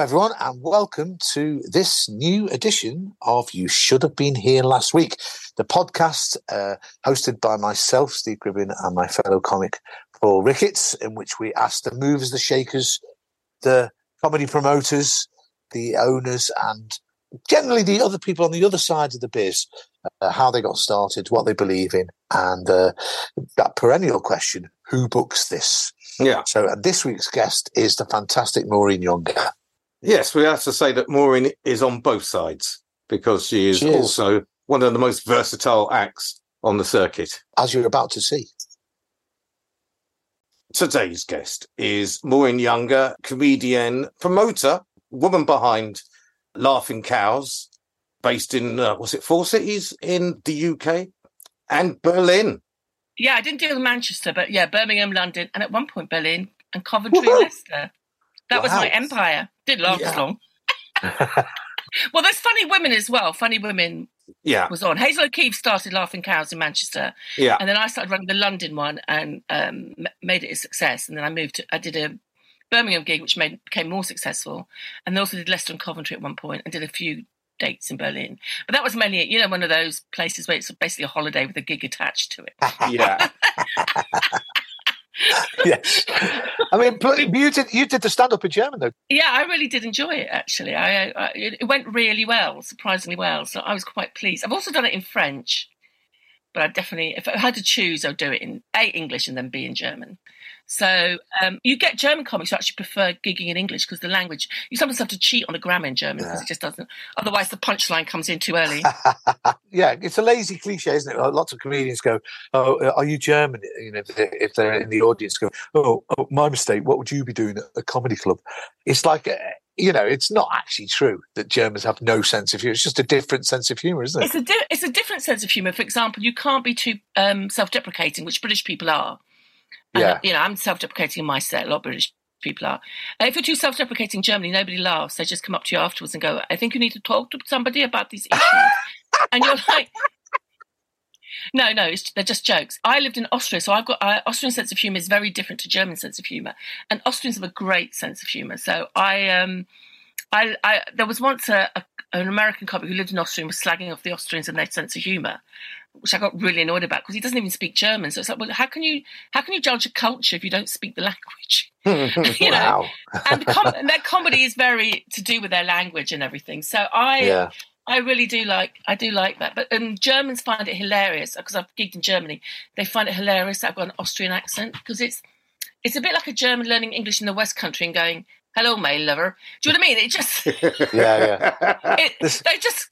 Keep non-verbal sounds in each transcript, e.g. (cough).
Everyone, and welcome to this new edition of You Should Have Been Here Last Week, the podcast uh, hosted by myself, Steve Gribbin, and my fellow comic, Paul Ricketts, in which we ask the movers, the shakers, the comedy promoters, the owners, and generally the other people on the other side of the biz uh, how they got started, what they believe in, and uh, that perennial question who books this? Yeah. So, and this week's guest is the fantastic Maureen Younger. Yes, we have to say that Maureen is on both sides because she is, She is. also one of the most versatile acts on the circuit. As you're about to see. Today's guest is Maureen Younger, comedian, promoter, woman behind Laughing Cows, based in, uh, was it four cities in the UK and Berlin? Yeah, I didn't deal with Manchester, but yeah, Birmingham, London, and at one point Berlin and Coventry, Woohoo! Leicester. That was my empire. Didn't last Yeah. long. (laughs) Well, there's funny women as well. Funny women Yeah, was on. Hazel O'Keefe started Laughing Cows in Manchester, yeah. and then I started running the London one and um, made it a success. And then I moved to, I did a Birmingham gig, which made became more successful, and then also did Leicester and Coventry at one point, and did a few dates in Berlin. But that was mainly, you know, one of those places where it's basically a holiday with a gig attached to it. (laughs) Yeah, (laughs) (laughs) yes. I mean, you did, you did the stand up in German, though. Yeah, I really did enjoy it. Actually, I, I it went really well, surprisingly well. So I was quite pleased. I've also done it in French, but I definitely, if I had to choose, I'd do it in a English and then b in German. So um, you get German comics who actually prefer gigging in English because the language. You sometimes have to cheat on the grammar in German because Yeah. it just doesn't. Otherwise, the punchline comes in too early. (laughs) yeah, it's a lazy cliche, isn't it? Lots of comedians go, "Oh, uh, are you German?" You know, if they're, in the audience, go, "Oh, oh, my mistake. What would you be doing at a comedy club?" It's like, uh, you know, it's not actually true that Germans have no sense of humor. It's just a different sense of humor, isn't it? it's a di- it's a different sense of humour. For example, you can't be too um, self-deprecating, which British people are. And, Yeah. you know, I'm self-deprecating in my set. A lot of British people are. Uh, if you're too self-deprecating in Germany, nobody laughs. They just come up to you afterwards and go, "I think you need to talk to somebody about these issues," (laughs) and you're like. No, no, it's, they're just jokes. I lived in Austria, so I've got uh, Austrian sense of humor is very different to German sense of humor, and Austrians have a great sense of humor. So I, um, I, I there was once a, a, an American comic who lived in Austria and was slagging off the Austrians and their sense of humor, which I got really annoyed about because he doesn't even speak German. So it's like, well, how can you how can you judge a culture if you don't speak the language? (laughs) (laughs) you know, and, com- and their comedy is very to do with their language and everything. So I, Yeah. I really do like I do like that. But um, Germans find it hilarious because I've gigged in Germany. They find it hilarious that I've got an Austrian accent because it's it's a bit like a German learning English in the West Country and going, "Hello, my lover." Do you know what I mean? It just (laughs) Yeah, yeah. it, they just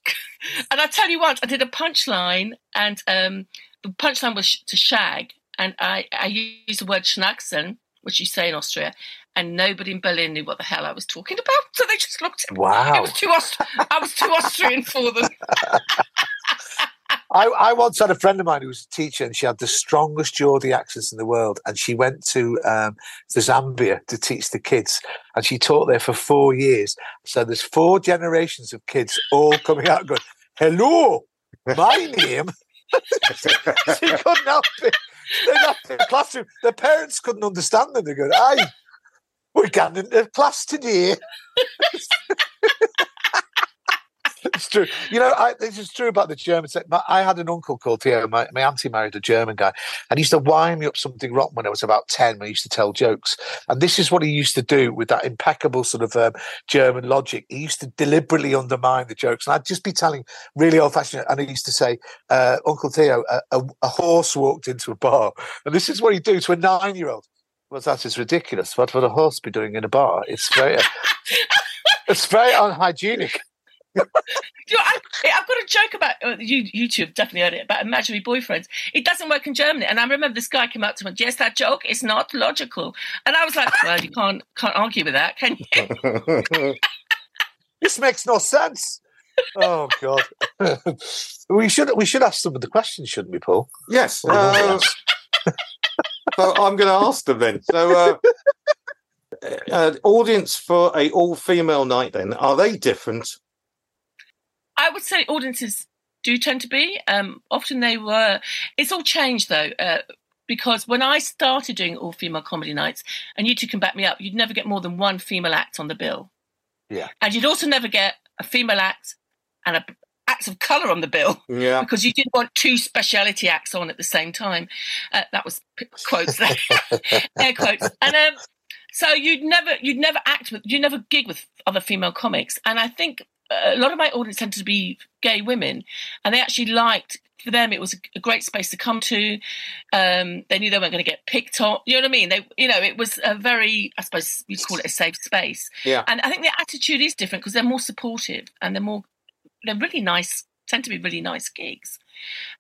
and I tell you what, I did a punchline and um, the punchline was sh- to shag, and I I used the word schnacksen, which you say in Austria, and nobody in Berlin knew what the hell I was talking about, so they just looked at me. It Wow. was too Aust- I was too Austrian for them. (laughs) (laughs) I, I once had a friend of mine who was a teacher and she had the strongest Geordie accents in the world. And she went to, um, to Zambia to teach the kids. And she taught there for four years. So there's four generations of kids all coming out going, Hello, my name. (laughs) she couldn't help it. They're not in the classroom. The parents couldn't understand them. They go, Aye, we're going into class today. (laughs) it's true. You know, I, this is true about the Germans. I had an uncle called Theo. My, my auntie married a German guy, and he used to wind me up something rotten when I was about ten. When he used to tell jokes, and this is what he used to do with that impeccable sort of um, German logic. He used to deliberately undermine the jokes, and I'd just be telling really old fashioned. And he used to say, uh, "Uncle Theo, a, a, a horse walked into a bar," and this is what he'd do to a nine year old. Well, that is ridiculous. What would a horse be doing in a bar? It's very, (laughs) it's very unhygienic. You know, I, I've got a joke about uh, you, YouTube, definitely heard it, about imaginary boyfriends. It doesn't work in Germany. And I remember this guy came up to me, yes, that joke is not logical. And I was like, (laughs) well, you can't can't argue with that, can you? (laughs) (laughs) This makes no sense. Oh God. we should we should ask some of the questions, shouldn't we, Paul? yes. Uh, so I'm going to ask them then. So, uh, uh, audience for a all-female night, then are they different? I would say audiences do tend to be. Um, often they were. It's all changed though, uh, because when I started doing all female comedy nights, and you two can back me up, you'd never get more than one female act on the bill. Yeah. And you'd also never get a female act and a acts of colour on the bill Yeah. (laughs) because you didn't want two speciality acts on at the same time. Uh, that was p- quotes there, (laughs) air quotes. And um, so you'd never you'd never act with you never gig with other female comics. And I think a lot of my audience tended to be gay women, and they actually liked. For them, it was a- great space to come to. Um, they knew they weren't going to get picked on. You know what I mean? They, you know, it was a very, I suppose you'd call it a safe space. Yeah. And I think their attitude is different because they're more supportive and they're more, they're really nice. Tend to be really nice gigs,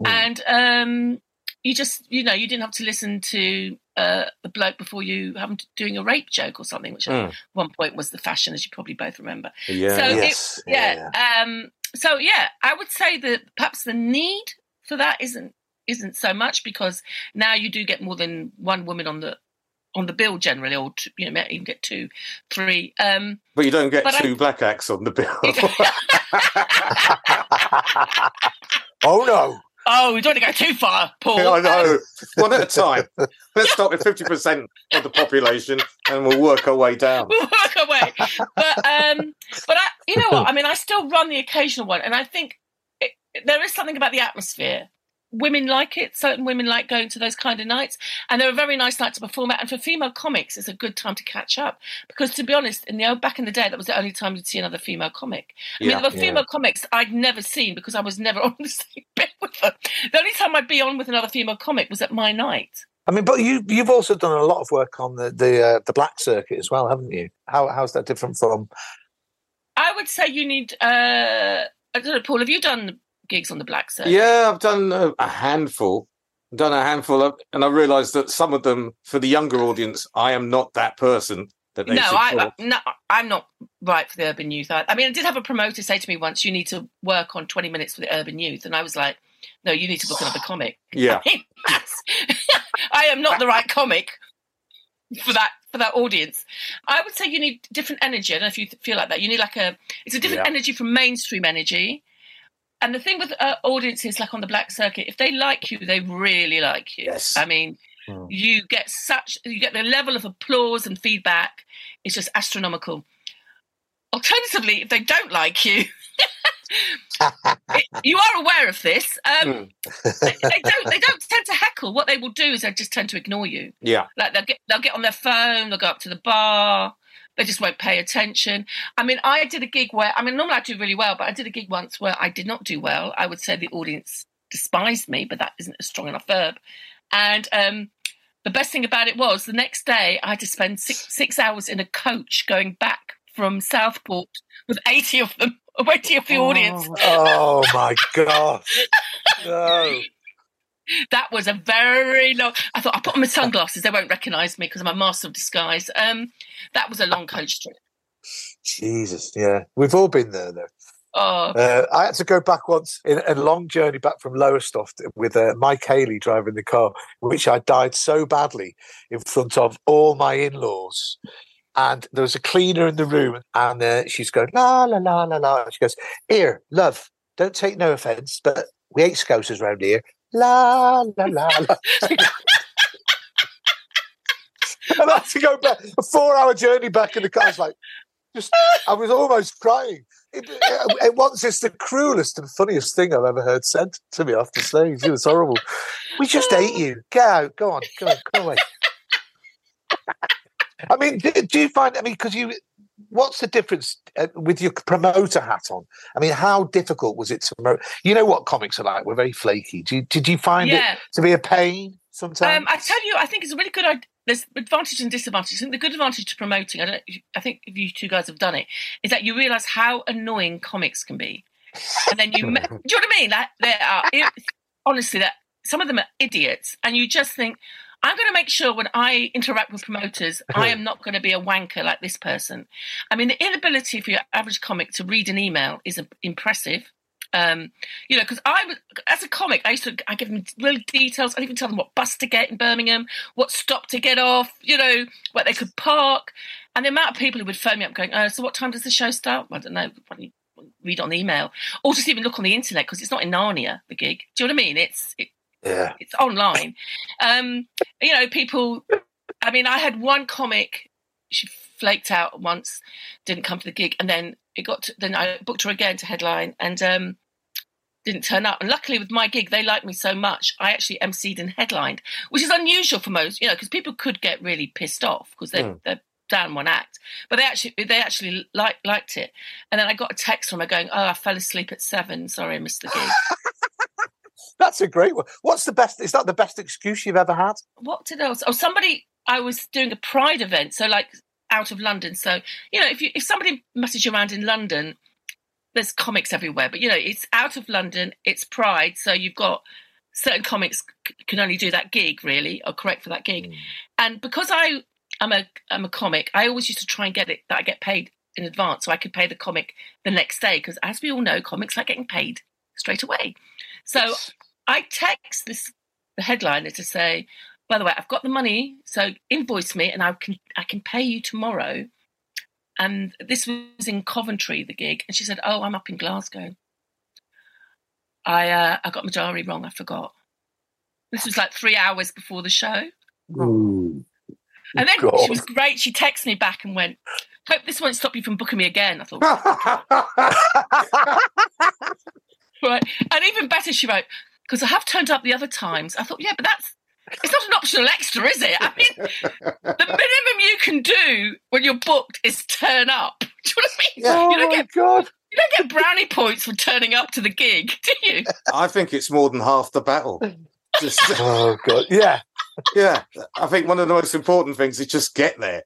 Mm. and um, you just, you know, you didn't have to listen to uh, the bloke before you having doing a rape joke or something, which Mm. at one point was the fashion, as you probably both remember. Yeah. So- yes. Yeah. Um, so yeah, I would say that perhaps the need for that isn't isn't so much because now you do get more than one woman on the on the bill generally, or two, you know, may even get two, three. Um, but you don't get But I- two black acts on the bill. (laughs) (laughs) oh no. Oh, we don't want to go too far, Paul. I know. (laughs) One at a time. Let's start with 50% of the population and we'll work our way down. (laughs) we'll work away. But um, but I, you know what? I mean, I still run the occasional one, and I think it, there is something about the atmosphere. Women like it. Certain women like going to those kind of nights, and they're a very nice night to perform at. And for female comics, it's a good time to catch up because, to be honest, in the old back in the day, that was the only time you'd see another female comic. I mean, there were female comics I'd never seen because I was never (laughs) on the same bit with them. The only time I'd be on with another female comic was at my night. I mean, but you you've also done a lot of work on the the uh, the black circuit as well, haven't you? How how's that different from? I would say you need. Uh, I don't know, Paul. Have you done gigs on the black circuit? Yeah, I've done a, a handful. I've done a handful of, and I realised that some of them, for the younger audience, I am not that person that they no, I. I, no, I'm not right for the urban youth. I, I mean, I did have a promoter say to me once, "You need to work on 20 minutes for the urban youth," and I was like, "No, you need to book another comic." (laughs) Yeah. I, mean, (laughs) I am not the right comic for that for that audience. I would say you need different energy. I don't know if you feel like that. You need like a it's a different Yeah. energy from mainstream energy. And the thing with uh, audiences, like on the black circuit, if they like you, they really like you. Yes. I mean, Hmm. you get such you get the level of applause and feedback is just astronomical. Alternatively, if they don't like you, (laughs) you are aware of this. Um, they, they don't. They don't tend to heckle. What they will do is they just tend to ignore you. Yeah. Like they'll get they'll get on their phone. They'll go up to the bar. They just won't pay attention. I mean, I did a gig where I mean, normally I do really well, but I did a gig once where I did not do well. I would say the audience despised me, but that isn't a strong enough verb. And um, the best thing about it was the next day I had to spend six six hours in a coach going back from Southport with eighty of them, (laughs) eighty of the audience. Oh my god! (laughs) No. That was a very long. I thought I put on my sunglasses; they won't recognise me because I'm a master of disguise. Um, that was a long coach trip. Jesus, yeah, we've all been there though. Oh, Uh, I had to go back once in a long journey back from Lowestoft with uh, Mike Haley driving the car, which I died so badly in front of all my in-laws. And there was a cleaner in the room, and uh, she's going la la la la la. And she goes, "Here, love, don't take no offence, but we ain't scousers round here." La la la la. (laughs) (laughs) and I had to go back a four-hour journey back in the car. I was like, just I was almost crying. It, it, it the cruelest and funniest thing I've ever heard said to me off the stage. It was horrible. We just ate you. Get out. Go on. Go on. Go away. I mean, do, do you find? I mean, because you, what's the difference uh, with your promoter hat on? I mean, how difficult was it to promote? You know what comics are like. We're very flaky. You, did you find yeah. it to be a pain sometimes? Um, I tell you, I think it's a really good idea. There's advantage and disadvantage. I think the good advantage to promoting, I don't. I think if you two guys have done it, is that you realise how annoying comics can be, and then you. (laughs) do you know what I mean? That there are it, honestly that some of them are idiots, and you just think. I'm going to make sure when I interact with promoters, (laughs) I am not going to be a wanker like this person. I mean, the inability for your average comic to read an email is impressive. Um, you know, because I was as a comic, I used to I give them real details. I'd even tell them what bus to get in Birmingham, what stop to get off, you know, where they could park, and the amount of people who would phone me up going, "Oh, so what time does the show start?" I don't know. Why don't you read on the email, or just even look on the internet because it's not in Narnia. The gig, do you know what I mean? It's it, yeah. it's online. Um, you know, people. I mean, I had one comic she flaked out once, didn't come to the gig, and then it got. To, then I booked her again to headline, and um, didn't turn up. And luckily, with my gig, they liked me so much, I actually emceed and headlined, which is unusual for most, you know, because people could get really pissed off because they're, mm. they're down one act, but they actually they actually like, liked it. And then I got a text from her going, "Oh, I fell asleep at seven. Sorry, I missed the gig." (laughs) That's a great one. What's the best? Is that the best excuse you've ever had? What did else? Oh, somebody. I was doing a Pride event, so like out of London. So you know, if you if somebody messaged you around in London, there's comics everywhere, but you know, it's out of London. It's Pride, so you've got certain comics can only do that gig really, or correct for that gig. Mm. And because I am a I'm a comic, I always used to try and get it that I get paid in advance, so I could pay the comic the next day. Because as we all know, comics like getting paid straight away. So I text this the headliner to say, by the way, I've got the money, so invoice me, and I can I can pay you tomorrow. And this was in Coventry, the gig, and she said, "Oh, I'm up in Glasgow. I uh, I got my diary wrong. I forgot. This was like three hours before the show. Ooh. And then God. she was great. She texted me back and went, "Hope this won't stop you from booking me again." I thought, (laughs) right. And even better, she wrote, "Because I have turned up the other times." I thought, yeah, but that's it's not an optional extra, is it? I mean, the (laughs) minimum you can do when you're booked is turn up. (laughs) Do you know what I mean? Yeah. You don't oh get, God. You don't get brownie points for turning up to the gig, do you? I think it's more than half the battle. (laughs) Just, oh God, yeah, yeah. I think one of the most important things is just get there,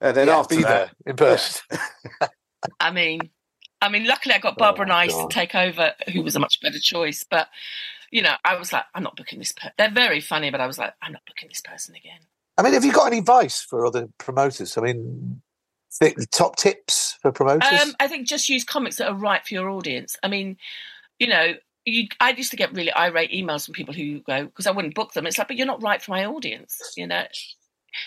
and then yeah, after that, in person. I mean, I mean, luckily I got oh Barbara oh, Nice to take over, who was a much better choice. But you know, I was like, I'm not booking this. Per-. They're very funny, but I was like, I'm not booking this person again. I mean, have you got any advice for other promoters? I mean, top tips for promoters? Um, I think just use comics that are right for your audience. I mean, you know, you, I used to get really irate emails from people who go because I wouldn't book them. It's like, but you're not right for my audience. You know,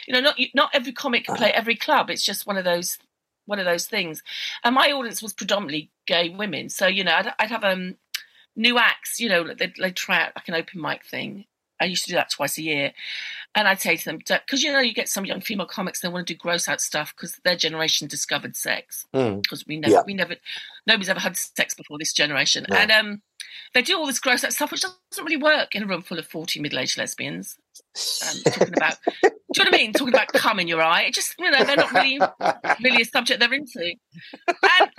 you know, not not every comic can play every club. It's just one of those one of those things. And my audience was predominantly gay women, so you know, I'd, I'd have um new acts, you know, they'd, they'd try out like an open mic thing. I used to do that twice a year. And I'd say to them, because you know, you get some young female comics, they want to do gross out stuff because their generation discovered sex. Because mm. we never, yeah. we never, nobody's ever had sex before this generation. No. And um, they do all this gross out stuff, which doesn't really work in a room full of 40 middle aged lesbians. Um, talking about, do you know what I mean? Talking about cum in your eye. It just, you know, they're not really, really a subject they're into. And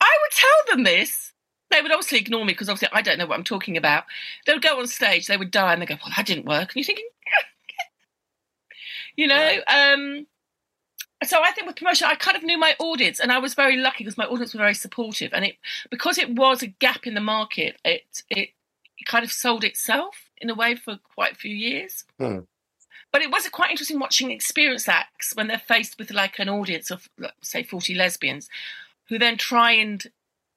I would tell them this they would obviously ignore me because obviously I don't know what I'm talking about. They would go on stage, they would die, and they go, "Well, that didn't work." And you're thinking, (laughs) you know. Um, so I think with promotion, I kind of knew my audience, and I was very lucky because my audience were very supportive, and it because it was a gap in the market, it it, it kind of sold itself in a way for quite a few years. Hmm. But it was quite interesting watching experienced acts when they're faced with like an audience of, say, 40 lesbians, who then try and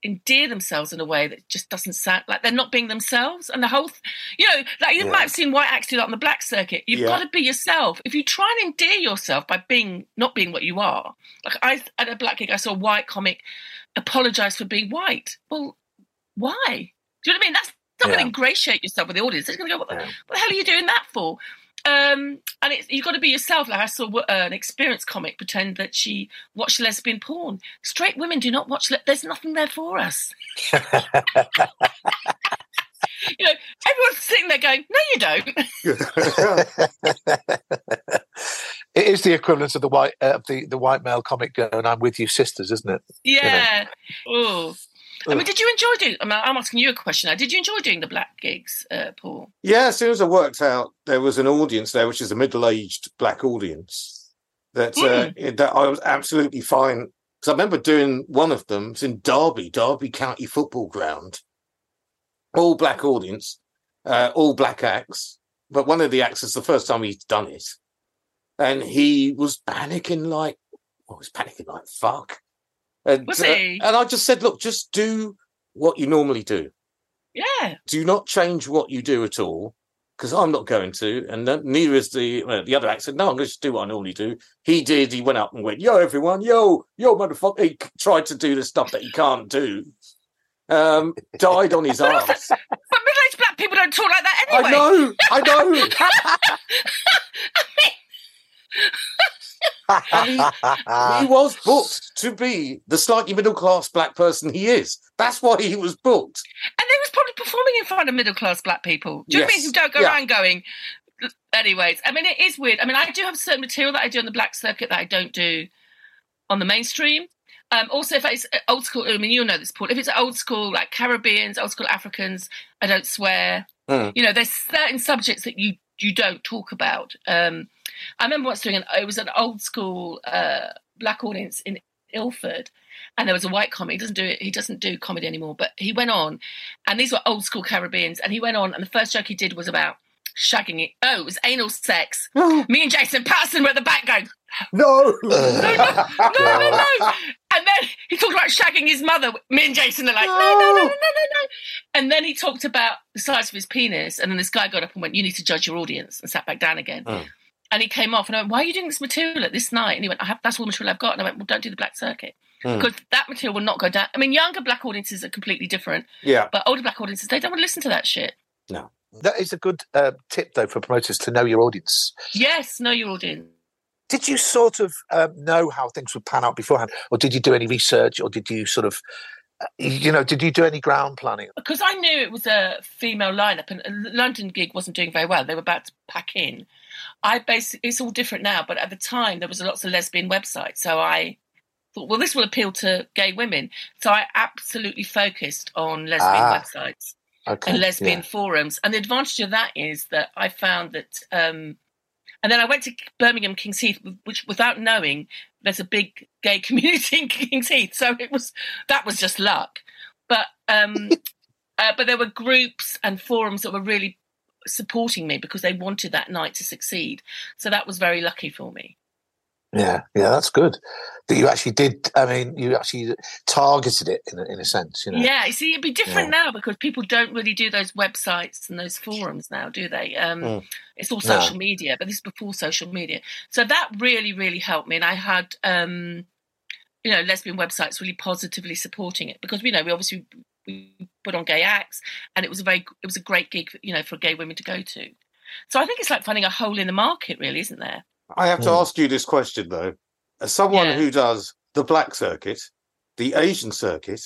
endear themselves in a way that just doesn't sound like they're not being themselves. And the whole, th- you know, like you yeah. might have seen white acts do that on the black circuit. You've yeah. got to be yourself. If you try and endear yourself by being not being what you are, like I at a black gig, I saw a white comic apologize for being white. Well, why? Do you know what I mean? That's not yeah. going to ingratiate yourself with the audience. They're going to go, what the, what the hell are you doing that for? Um, and it's, you've got to be yourself. Like I saw uh, an experienced comic pretend that she watched lesbian porn. Straight women do not watch. Le- There's nothing there for us. (laughs) you know, everyone's sitting there going, "No, you don't." (laughs) it is the equivalent of the white uh, the the white male comic going, "I'm with you, sisters," isn't it? Yeah. You know? I mean, did you enjoy doing? I am asking you a question now. Did you enjoy doing the black gigs, uh, Paul? Yeah, as soon as I worked out there was an audience there, which is a middle-aged black audience, that mm. uh, that I was absolutely fine. Because I remember doing one of them. It's in Derby, Derby County Football Ground, all black audience, uh, all black acts. But one of the acts is the first time he'd done it, and he was panicking like, well, he was panicking like fuck and. Uh, and I just said, look, just do what you normally do. Yeah. Do not change what you do at all, because I'm not going to, and neither is the well, the other actor. Said, no, I'm going to do what I normally do. He did. He went up and went, "Yo, everyone, yo, yo, motherfucker." He tried to do the stuff that he can't do. Um, died on his ass. (laughs) but middle-aged black people don't talk like that anyway. I know. I know. (laughs) I mean, he, he was booked to be the slightly middle class black person he is. That's why he was booked. And they was probably performing in front of middle class black people. Do you know what I mean? Yes. Who don't go Yeah. around going. Anyways, I mean, it is weird. I mean, I do have certain material that I do on the black circuit that I don't do on the mainstream. Um, also, if it's old school, I mean, you'll know this, Paul. If it's old school, like Caribbeans, old school Africans, I don't swear. Mm. You know, there's certain subjects that you you don't talk about. Um, I remember once doing an it was an old school uh, black audience in Ilford, and there was a white comic. He doesn't do it. He doesn't do comedy anymore. But he went on, and these were old school Caribbeans, and he went on, and the first joke he did was about shagging it. Oh, it was anal sex. (gasps) Me and Jason Patterson were at the back going, (gasps) No. no, no, no, no. (laughs) And then he talked about shagging his mother. Me and Jason are like, no, no, no, no, no, no, no. And then he talked about the size of his penis. And then this guy got up and went, you need to judge your audience, and sat back down again. Mm. And he came off and I went, why are you doing this material at this night? And he went, I have, that's all the material I've got. And I went, well, don't do the black circuit. Mm. Because that material will not go down. I mean, younger black audiences are completely different, Yeah. but older black audiences, they don't want to listen to that shit. No. That is a good uh, tip, though, for promoters to know your audience. Yes, know your audience. Did you sort of um, know how things would pan out beforehand, or did you do any research, or did you sort of, uh, you know, did you do any ground planning? because I knew it was a female lineup and a London gig wasn't doing very well. They were about to pack in. I basically it's all different now, but at the time there was lots of lesbian websites, so I thought, well, this will appeal to gay women. So I absolutely focused on lesbian Ah, websites Okay, and lesbian yeah. forums. And the advantage of that is that I found that, um, and then I went to Birmingham King's Heath, which without knowing there's a big gay (laughs) community in King's Heath, so it was that was just luck. But um, (laughs) uh, but there were groups and forums that were really supporting me because they wanted that night to succeed. So that was very lucky for me. Yeah, yeah, that's good. That you actually did. I mean, you actually targeted it in a, in a sense. You know. Yeah, you see, it'd be different now because people don't really do those websites and those forums now, do they? Um, Mm. It's all No. social media, but this is before social media. So that really, really helped me. And I had, um, you know, lesbian websites really positively supporting it because we know we obviously we put on gay acts, and it was a very, it was a great gig, you know, for gay women to go to. So I think it's like finding a hole in the market, really, isn't there? I have to Mm. ask you this question though. As someone Yeah. who does the black circuit, the Asian circuit,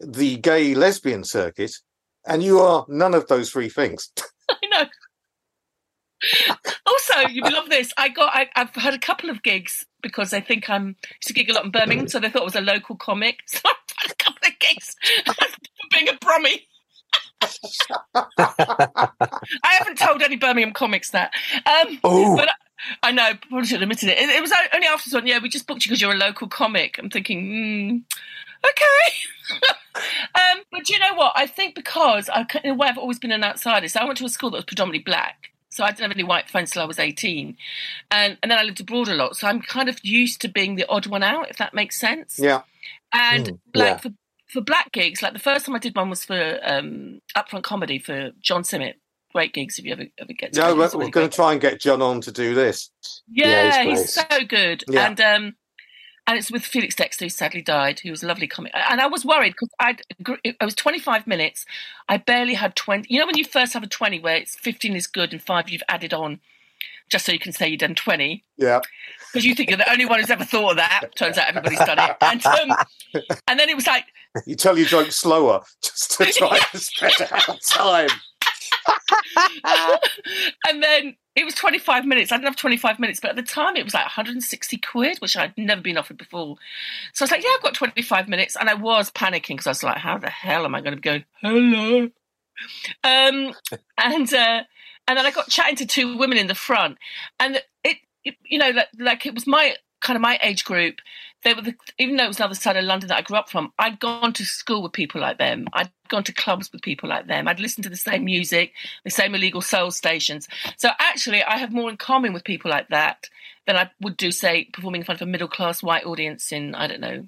the gay lesbian circuit, and you are none of those three things. (laughs) I know. also, you love this. I got. I, I've had a couple of gigs because they think I'm used to gig a lot in Birmingham, so they thought I was a local comic. (laughs) So I've had a couple of gigs for (laughs) being a Brummie. I haven't told any Birmingham comics that. Um, Oh, But I know, probably should have admitted it. It, it was only after this one. Yeah, we just booked you because you're a local comic. I'm thinking, mm, okay. (laughs) um, but do you know what? I think because I, in a way, I've always been an outsider. So I went to a school that was predominantly black. So I didn't have any white friends till I was 18. And, and then I lived abroad a lot. So I'm kind of used to being the odd one out, if that makes sense. Yeah. And Mm, like yeah. for, for black gigs, like the first time I did one was for um, upfront comedy for John Simmet. Great gigs if you ever, ever get to No, we're, we're going to try and get John on to do this. Yeah, yeah, he's he's, so good. Yeah. And um, and it's with Felix Dexter, who sadly died. He was a lovely comic, and I was worried because I'd I was twenty five minutes. I barely had twenty. You know when you first have a twenty, where it's fifteen is good and five you've added on, just so you can say you've done twenty Yeah. because you think you're the only one who's ever thought of that. Turns out everybody's done it, and um, and then it was like (laughs) You tell your jokes slower just to (laughs) try to spread out time. (laughs) (laughs) and then it was 25 minutes. I didn't have 25 minutes, but at the time it was like 160 quid, which I'd never been offered before. So I was like, yeah, I've got 25 minutes. And I was panicking because I was like, how the hell am I going to be going, hello? Um, (laughs) and, uh, and then I got chatting to two women in the front and it, it you know, like, like it was my kind of my age group. They were the, even though it was the other side of London that I grew up from, I'd gone to school with people like them. I'd gone to clubs with people like them. I'd listened to the same music, the same illegal soul stations. So actually, I have more in common with people like that than I would do, say, performing in front of a middle class white audience in I don't know,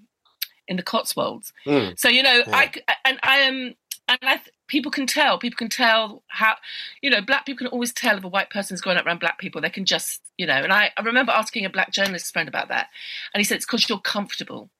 in the Cotswolds. Mm. So you know, Yeah. I and I am, and I people can tell. People can tell how, you know, black people can always tell if a white person's growing up around black people. They can just, you know. And I, I remember asking a black journalist friend about that, and he said it's because you're comfortable,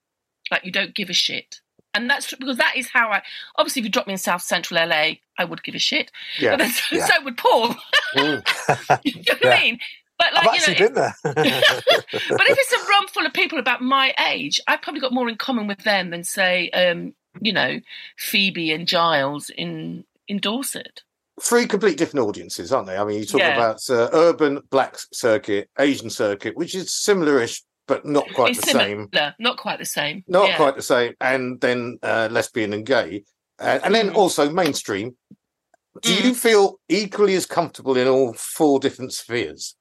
like you don't give a shit. And that's because that is how I. Obviously, if you drop me in South Central LA, I would give a shit. Yeah. But then, so, Yeah. so would Paul. (laughs) Mm. (laughs) you know what Yeah. I mean? But like, I've you know, actually if- been there. (laughs) but if it's a room full of people about my age, I've probably got more in common with them than say, um, you know, Phoebe and Giles in in Dorset. Three complete different audiences, aren't they? I mean, you talk Yeah. about uh, urban black circuit, Asian circuit, which is similarish but not quite it's the similar, same. not quite the same. Not Yeah. quite the same. And then uh, lesbian and gay, uh, and then Mm. also mainstream. Do Mm. you feel equally as comfortable in all four different spheres?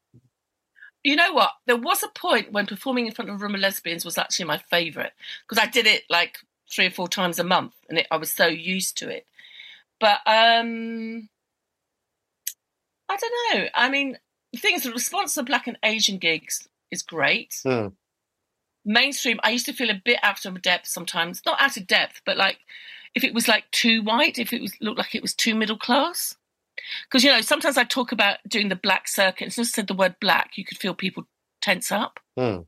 You know what? There was a point when performing in front of a room of lesbians was actually my favourite because I did it like three or four times a month, and it, I was so used to it. But um, I don't know. I mean, the thing is, the response to Black and Asian gigs is great. Hmm. Mainstream, I used to feel a bit out of depth sometimes. Not out of depth, but like if it was like too white, if it was looked like it was too middle class. Because you know, sometimes I talk about doing the black circuit. As soon as I said the word black, you could feel people tense up, Hmm.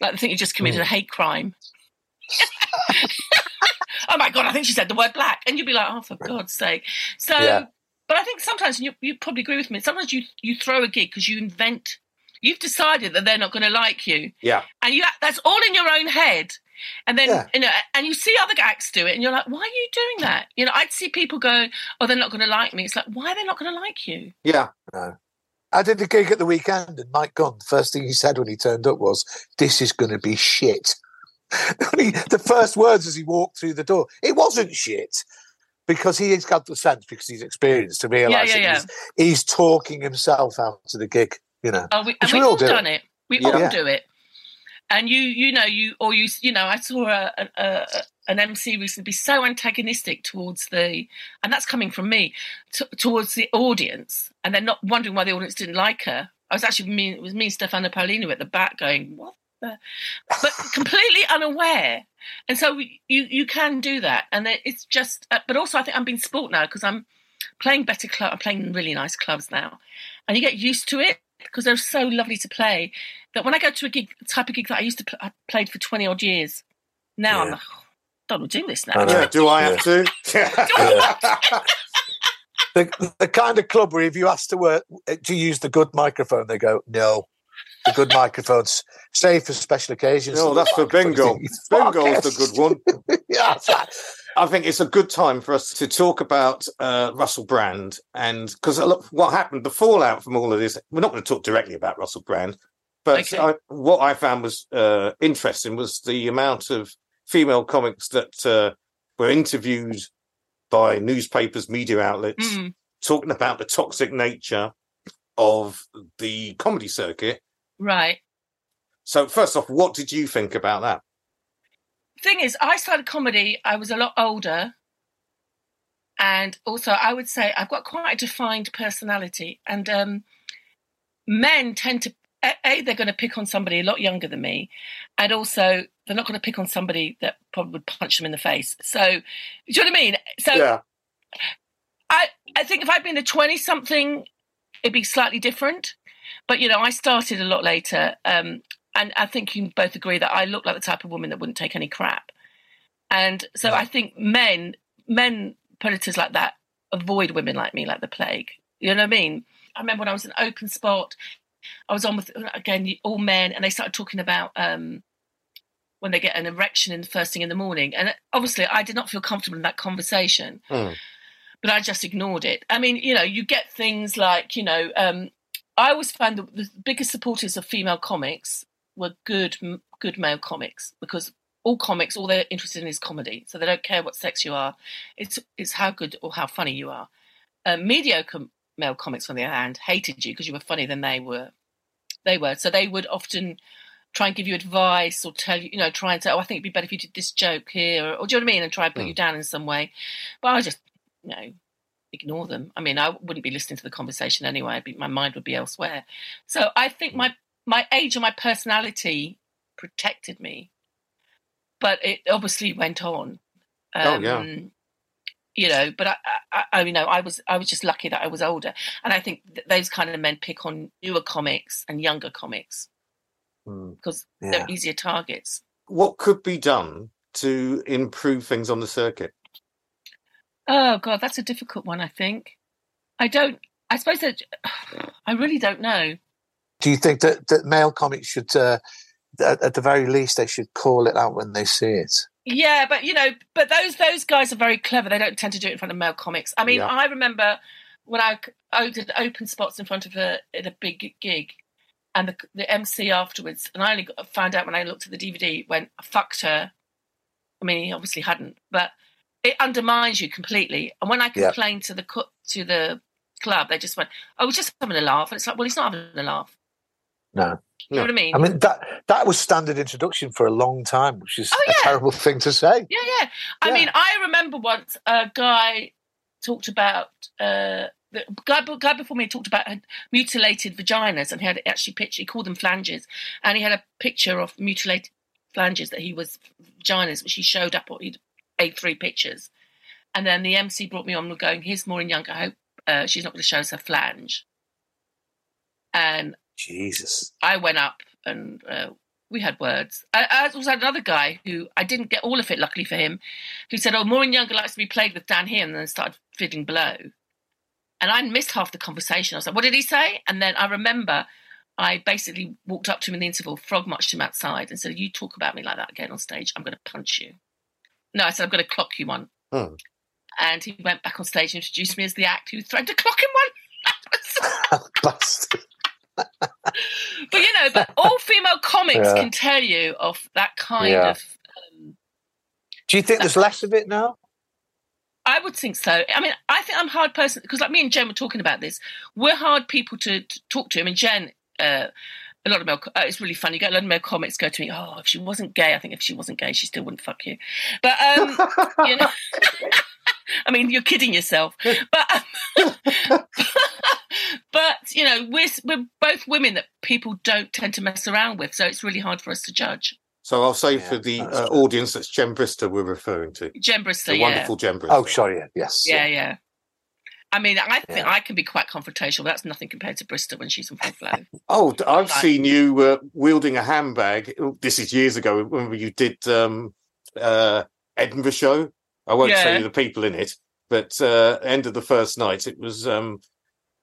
like they think you just committed a hate crime. (laughs) (laughs) oh my god! I think she said the word black, and you'd be like, "Oh, for God's sake!" So, Yeah. but I think sometimes and you you probably agree with me. Sometimes you you throw a gig because you invent. You've decided that they're not going to like you, Yeah. and you that's all in your own head. And then Yeah. you know, and you see other acts do it, and you're like, "Why are you doing that?" You know, I'd see people go, "Oh, they're not going to like me." It's like, why are they not going to like you? Yeah. I did a gig at the weekend, and Mike Gunn, the first thing he said when he turned up was, "This is going to be shit." He- (laughs) the first words as he walked through the door, it wasn't shit because he has got the sense because he's experienced to realise yeah, that yeah. He's, he's talking himself out to the gig. You know, Oh, we, and we we've all all do. done it. We Yeah. all do it. And you, you know, you or you, you know, I saw a, a, a an MC recently be so antagonistic towards the, and that's coming from me, t- towards the audience, and they're not wondering why the audience didn't like her. I was actually me, it was me, and Stefano Paolini at the back, going what? But completely unaware. And so you you can do that, and it's just. Uh, but also, I think I'm being sport now because I'm playing better club. I'm playing really nice clubs now, and you get used to it because they're so lovely to play. That when I go to a gig, type of gig that I used to play, I played for twenty odd years. Now I'm Yeah. like, oh, don't want to do this now. know. (laughs) Yeah. Do I have to? (laughs) the, the kind of club where if you ask to work to use the good microphone, they go, "No, the good microphones save for special occasions." No, that's for bingo. Bingo's the good one. (laughs) yeah. I think it's a good time for us to talk about uh, Russell Brand and because what happened, the fallout from all of this. We're not going to talk directly about Russell Brand, but Okay. I, what I found was uh, interesting was the amount of female comics that uh, were interviewed by newspapers, media outlets, Mm. talking about the toxic nature of the comedy circuit. Right. So, first off, what did you think about that? thing is, I started comedy. I was a lot older, and also I would say I've got quite a defined personality. And um, men tend to a, a they're going to pick on somebody a lot younger than me, and also they're not going to pick on somebody that probably would punch them in the face. So, do you know what I mean? So yeah, I I think if I'd been a twenty something, it'd be slightly different. But you know, I started a lot later, um, and I think you both agree that I look like the type of woman that wouldn't take any crap. And so I think men, men predators like that avoid women like me like the plague. You know what I mean? I remember when I was in open spot, I was on with again all men, and they started talking about um, when they get an erection in the first thing in the morning. And obviously, I did not feel comfortable in that conversation Hmm. but I just ignored it. I mean, you know, you get things like, you know, um, I always found that the biggest supporters of female comics were good, good male comics because all comics, all they're interested in is comedy, so they don't care what sex you are. It's it's how good or how funny you are. Uh, mediocre male comics, on the other hand, hated you because you were funnier than they were. They were, so they would often try and give you advice or tell you, you know, try and say, "Oh, I think it'd be better if you did this joke here," or, or do you know what I mean, and try and put Hmm. you down in some way. But I just, you know, ignore them. I mean, I wouldn't be listening to the conversation anyway. Be, my mind would be elsewhere. So I think my my age and my personality protected me, but it obviously went on. Oh, yeah. You know, but I, I, I, you know, I was, I was just lucky that I was older, and I think th- those kind of men pick on newer comics and younger comics Hmm. because Yeah. they're easier targets. What could be done to improve things on the circuit? Oh God, that's a difficult one. I think I don't. I suppose that (sighs) I really don't know. Do you think that, that male comics should, uh, at, the very least, they should call it out when they see it? Yeah, but you know, but those those guys are very clever. They don't tend to do it in front of male comics. I mean, Yeah. I remember when I, I did open spots in front of a at a big gig, and the the MC afterwards, and I only got, found out when I looked at the DVD went I fucked her. I mean, he obviously hadn't, but it undermines you completely. And when I Yeah. complained to the to the club, they just went, "Oh, we're just having a laugh." And it's like, well, he's not having a laugh. No. You know what I mean? I mean, that that was standard introduction for a long time, which is Oh, a terrible thing to say. Yeah, yeah. I Yeah. mean, I remember once a guy talked about uh, the guy, guy before me talked about had mutilated vaginas, and he had actually picture. He called them flanges, and he had a picture of mutilated flanges that he was vaginas, which he showed up. Or he'd A three pictures, and then the MC brought me on, going, "Here's Maureen Young. I hope uh, she's not going to show us her flange." And Jesus. I went up and uh, we had words. I, I also had another guy who I didn't get all of it, luckily for him, who said, "Oh, Maureen Younger likes to be played with down here," and then started fiddling below. And I missed half the conversation. I was like, "What did he say?" And then I remember I basically walked up to him in the interval, frog marched him outside, and said, "You talk about me like that again on stage, I'm going to punch you." No, I said, "I'm going to clock you one." Hmm. And he went back on stage and introduced me as the act who threatened to clock him one. (laughs) Bastard. (laughs) but you know, but all female comics Yeah. can tell you of that kind Yeah. of. Um, Do you think there's less of it now? I would think so. I mean, I think I'm a hard person because, like me and Jen were talking about this. We're hard people to, to talk to. I mean, Jen, uh, a lot of male. Uh, it's really funny. You get a lot of male comics go to me. Oh, if she wasn't gay, I think if she wasn't gay, she still wouldn't fuck you. But um, you know, (laughs) I mean, you're kidding yourself. But um, (laughs) but you know, we're we're both women that people don't tend to mess around with, so it's really hard for us to judge. So I'll say Yeah, for the that's uh, audience that's Jen Brister we're referring to. Jen Brister, the yeah. wonderful Jen Brister. Oh, sorry. yeah, Yes. Yeah, yeah. I mean, I think Yeah. I can be quite confrontational, but that's nothing compared to Brister when she's on full flow. (laughs) Oh, I've Right. seen you uh, wielding a handbag. Oh, This is years ago when you did um, uh, Edinburgh show. I won't Yeah. tell you the people in it, but uh, end of the first night, it was um,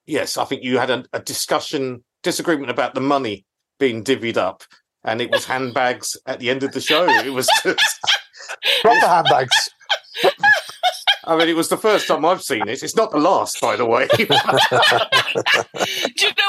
yes. I think you had a, a discussion, disagreement about the money being divvied up, and it was (laughs) handbags at the end of the show. It was. (laughs) Proper handbags. I mean, it was the first time I've seen it. It's not the last, by the way. (laughs) Do you know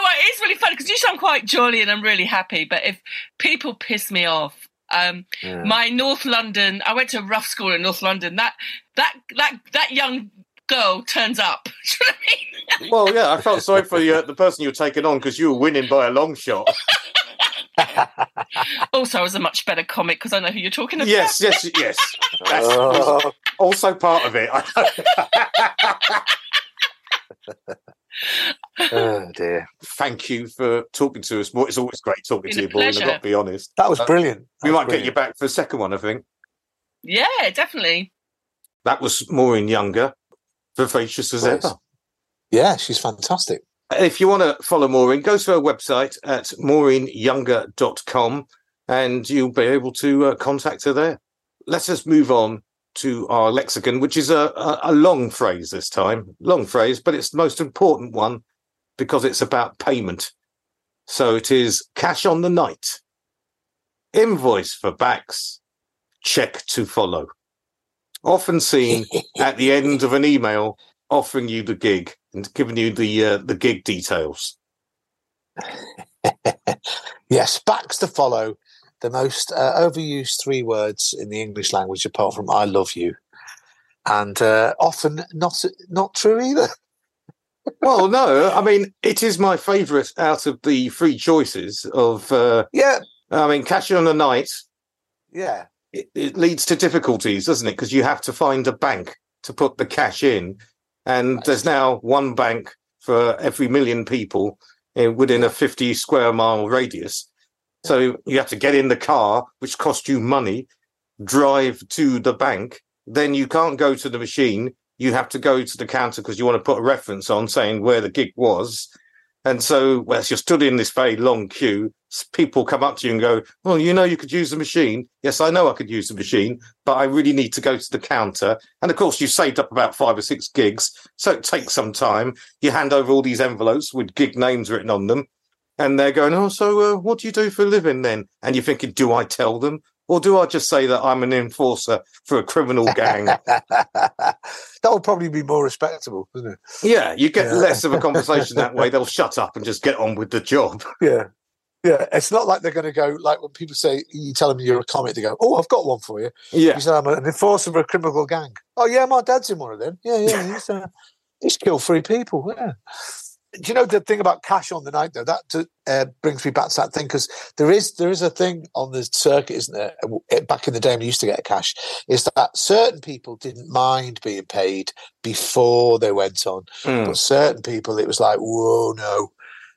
what? It's really funny because usually I'm quite jolly and I'm really happy, but if people piss me off, um, Yeah. my North London, I went to a rough school in North London. That that that that young girl turns up. (laughs) Do you know what I mean? well, yeah, I felt sorry for the, uh, the person you were taking on because you were winning by a long shot. (laughs) (laughs) Also, I was a much better comic because I know who you're talking about. Yes, yes, yes. (laughs) That's Oh, also part of it. (laughs) oh, dear. Thank you for talking to us. More. It's always great talking Been to you, boy. I've got to be honest. That was Uh, brilliant. We That might was get you back for a second one, I think. Yeah, definitely. That was Maureen Younger, vivacious as ever. Yeah, she's fantastic. If you want to follow Maureen, go to her website at maureenyounger.com and you'll be able to uh, contact her there. Let us move on to our lexicon, which is a, a, a long phrase this time. Long phrase, but it's the most important one because it's about payment. So it is cash on the night, invoice for BACS, check to follow. Often seen at the end of an email offering you the gig and giving you the uh, the gig details. (laughs) yes, BACS to follow. The most uh, overused three words in the English language, apart from "I love you," and uh, often not not true either. (laughs) Well, no, I mean it is my favourite out of the three choices of. Uh, Yeah, I mean, cash on the night. yeah, It, it leads to difficulties, doesn't it? Because you have to find a bank to put the cash in, and there's now one bank for every million people uh, within a 50 square mile radius. So you have to get in the car, which costs you money, drive to the bank. Then you can't go to the machine. You have to go to the counter because you want to put a reference on saying where the gig was. And so, well, you're stood in this very long queue. People come up to you and go, Well, you know, you could use the machine. Yes, I know I could use the machine, but I really need to go to the counter. And of course, you've saved up about five or six gigs. So it takes some time. You hand over all these envelopes with gig names written on them. and they're going, "Oh, so uh, what do you do for a living then?" And you're thinking, "Do I tell them, or do I just say that I'm an enforcer for a criminal gang?" (laughs) that would probably be more respectable, wouldn't it? yeah, you get Yeah. less of a conversation that way. (laughs) They'll shut up and just get on with the job. Yeah. Yeah, it's not like they're going to go like when people say you tell them you're a comic, they go, "Oh, I've got one for you." Yeah, You said I'm an enforcer for a criminal gang. Oh yeah, my dad's in one of them. Yeah, yeah, (laughs) he's uh, he's killed three people. Yeah. Do you know the thing about cash on the night though? That uh, brings me back to that thing because there is there is a thing on the circuit, isn't there? Uh, Back in the day, when we used to get cash. Is that certain people didn't mind being paid before they went on, Mm. but certain people it was like, whoa, no.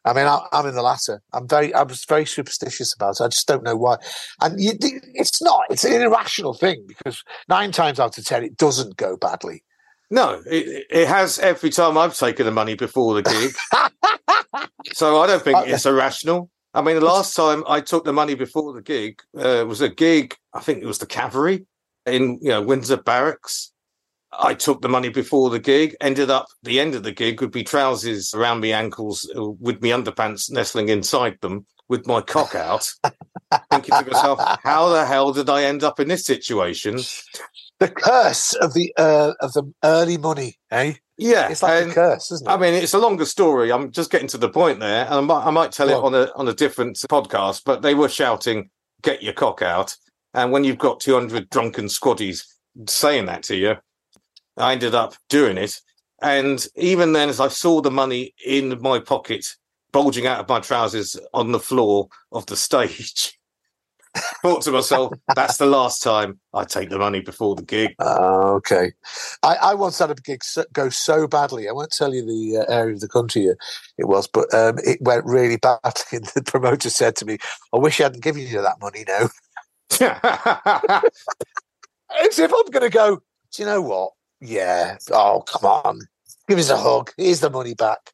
I mean, I, I'm in the latter. I'm very, I was very superstitious about it. I just don't know why. And you, it's not. It's an irrational thing because nine times out of ten, it doesn't go badly. No, it, it has every time I've taken the money before the gig. (laughs) So I don't think Uh, it's irrational. I mean, the last time I took the money before the gig uh, was a gig. I think it was the cavalry in you know Windsor Barracks. I took the money before the gig. Ended up the end of the gig would be trousers around my ankles uh, with my underpants nestling inside them with my cock out. thinking to myself, (laughs) how the hell did I end up in this situation? The curse of the uh, of the early money, eh? Yeah, It's like a curse, isn't it? I mean, it's a longer story. I'm just getting to the point there, and I might, I might tell Go it on a on a different podcast. But they were shouting, "Get your cock out!" And when you've got 200 drunken squaddies saying that to you, I ended up doing it. And even then, as I saw the money in my pocket, bulging out of my trousers on the floor of the (laughs) stage, thought to myself, "That's the last time I take the money before the gig." Oh, okay. I, I once had a gig so, go so badly. I won't tell you the uh, area of the country it it was, but um, it went really badly. And the promoter said to me, "I wish I hadn't given you that money now." (laughs) As if I'm going to go. Do you know what? Yeah. Oh, come on. Give us a hug. Here's the money back.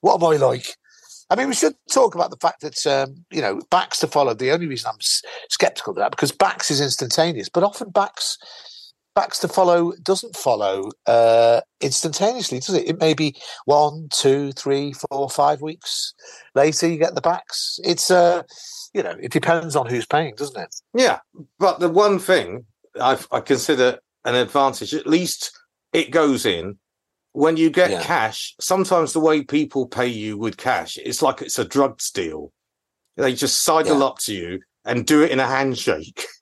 What am I like? I mean, we should talk about the fact that um, you know BACS to follow. The only reason I'm s- skeptical of that because BACS is instantaneous, but often BACS BACS to follow doesn't follow uh, instantaneously, does it? It may be one, two, three, four, five weeks later you get the BACS. It's uh, you know, it depends on who's paying, doesn't it? Yeah, but the one thing I, I consider an advantage, at least it goes in when you get Yeah. cash. Sometimes the way people pay you with cash, it's like it's a drug deal. They just sidle Yeah. up to you and do it in a handshake. (laughs)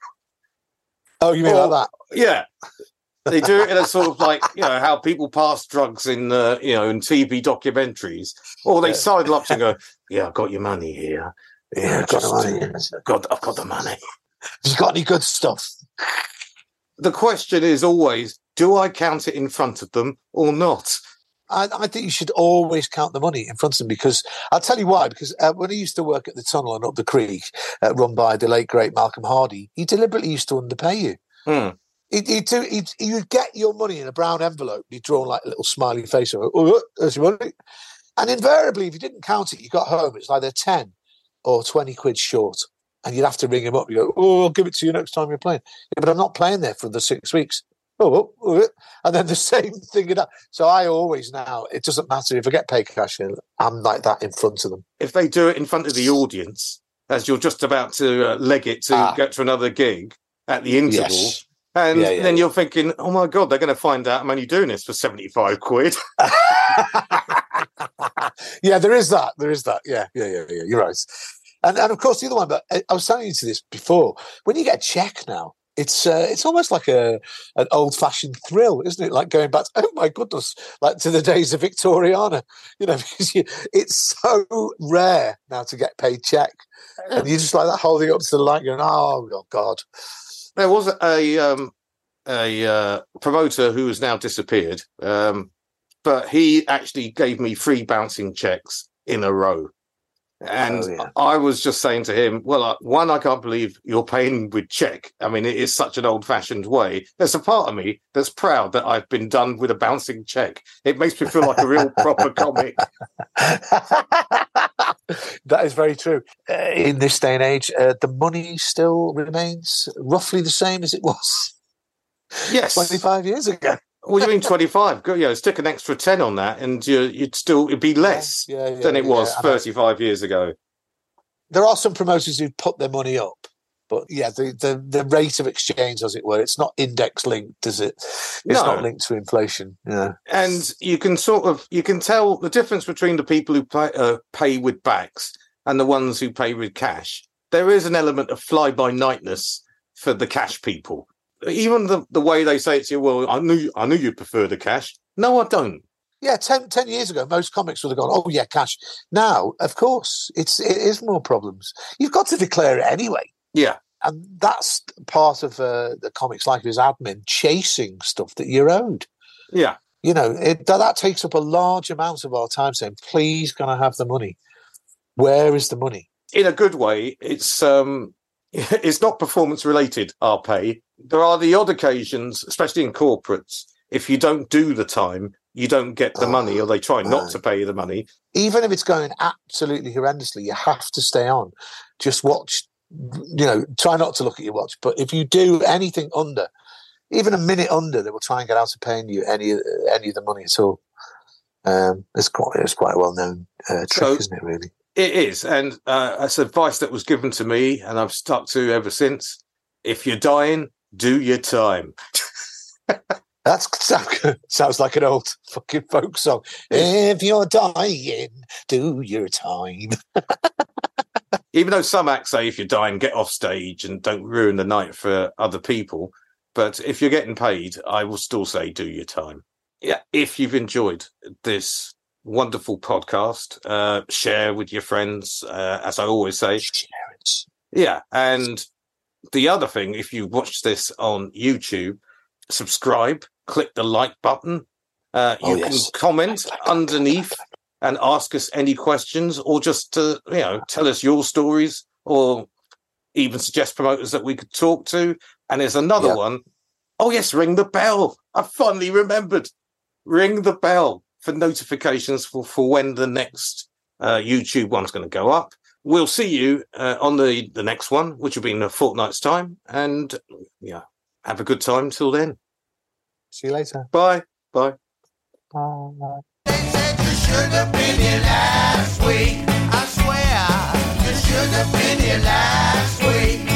Oh, you mean Or- like that? yeah. They do it in a sort of like, you know, (laughs) how people pass drugs in, uh, you know, in TV documentaries, or they Yeah. sidle up to you and go, (laughs) Yeah, I've got your money here. Yeah, I've got the money. got, I've got the money. Have you got any good stuff? The question is always do I count it in front of them or not? I, I think you should always count the money in front of them because I'll tell you why. Because uh, when I used to work at the tunnel and up the creek, uh, run by the late great Malcolm Hardee, he deliberately used to underpay you. Hmm. He'd, he'd, do, he'd, you'd get your money in a brown envelope. He'd draw like a little smiley face. Or, oh, there's your money. And invariably, if you didn't count it, you got home, it's either 10 or 20 quid short. And you'd have to ring him up. You go, oh, I'll give it to you next time you're playing. Yeah, but I'm not playing there for the six weeks. Oh, oh, oh, and then (laughs) the same thing. in. So I always now, it doesn't matter if I get paid cash in, I'm like that in front of them. If they do it in front of the audience, as you're just about to uh, leg it to Ah. get to another gig at the interval, Yes. and Yeah, yeah, then you're thinking, oh my God, they're going to find out I'm only doing this for 75 quid. (laughs) (laughs) yeah, there is that. There is that. Yeah, yeah, yeah, yeah. You're right. And and of course the other one. But I, I was telling you to this before. When you get a check now, it's uh, it's almost like a an old fashioned thrill, isn't it? Like going back. To, (laughs) oh my goodness, like to the days of Victoriana. (laughs) You know, (laughs) because you, it's so rare now to get paid check, and you just like that holding up to the light, going, "Oh, oh God." There was a um, a uh, promoter who has now disappeared, um, but he actually gave me free bouncing checks in a row. And Oh, yeah. I was just saying to him, well, one, I can't believe you're paying with check. I mean, it is such an old fashioned way. There's a part of me that's proud that I've been done with a bouncing check. It makes me feel like a real proper (laughs) comic. that is very true. Uh, in this day and age, uh, the money still remains roughly the same as it was Yes. 25 years ago. What do you mean 25? Go, you know, stick an extra 10 on that and you, you'd still, it'd be less Yeah, yeah, than it was I 35 years ago. there are some promoters who put their money up, but yeah, the, the, the rate of exchange, as it were, it's not index linked, is it? It's No. not linked to inflation. Yeah. and you can sort of you can tell the difference between the people who pay, uh, pay with BACS and the ones who pay with cash. There is an element of fly by nightness for the cash people. Even the, the way they say it to you, well, I knew I knew you prefer the cash. No, I don't. Yeah, 10, 10 years ago, most comics would have gone, oh, yeah, cash. Now, of course, it's it is more problems. You've got to declare it anyway. Yeah, And that's part of uh, the comics life is admin chasing stuff that you're owed. yeah, You know, it, that, that takes up a large amount of our time saying, please, can I have the money? Where is the money? in a good way. It's um, (laughs) it's not performance related. Our pay. There are the odd occasions, especially in corporates, if you don't do the time, you don't get the money, or they try not right. to pay you the money. Even if it's going absolutely horrendously, you have to stay on. Just watch, you know, try not to look at your watch. But if you do anything under, even a minute under, they will try and get out of paying you any any of the money at all. Um, it's quite it's quite a well known uh, trick, So- isn't it? Really. It is, and uh, that's advice that was given to me, and I've stuck to ever since. If you're dying, do your time. (laughs) That's (laughs) sounds like an old fucking folk song. If you're dying, do your time. (laughs) Even though some acts say if you're dying, get off stage and don't ruin the night for other people. But if you're getting paid, I will still say do your time. Yeah, if you've enjoyed this wonderful podcast, uh, share with your friends, uh, as I always say. Yeah, and the other thing, if you watch this on YouTube, subscribe, click the like button. Uh, Oh, you yes. can comment Like, underneath like. and ask us any questions, or just to you know tell us your stories, or even suggest promoters that we could talk to. And there's another Yeah. one. Oh yes, ring the bell. I finally remembered. Ring the bell for notifications for, for when the next uh, YouTube one's going to go up. We'll see you uh, on the the next one, which will be in a fortnight's time. And yeah, have a good time till then. See you later. Bye. Bye. Bye. They said you should have been here last week. I swear you should have been here last week.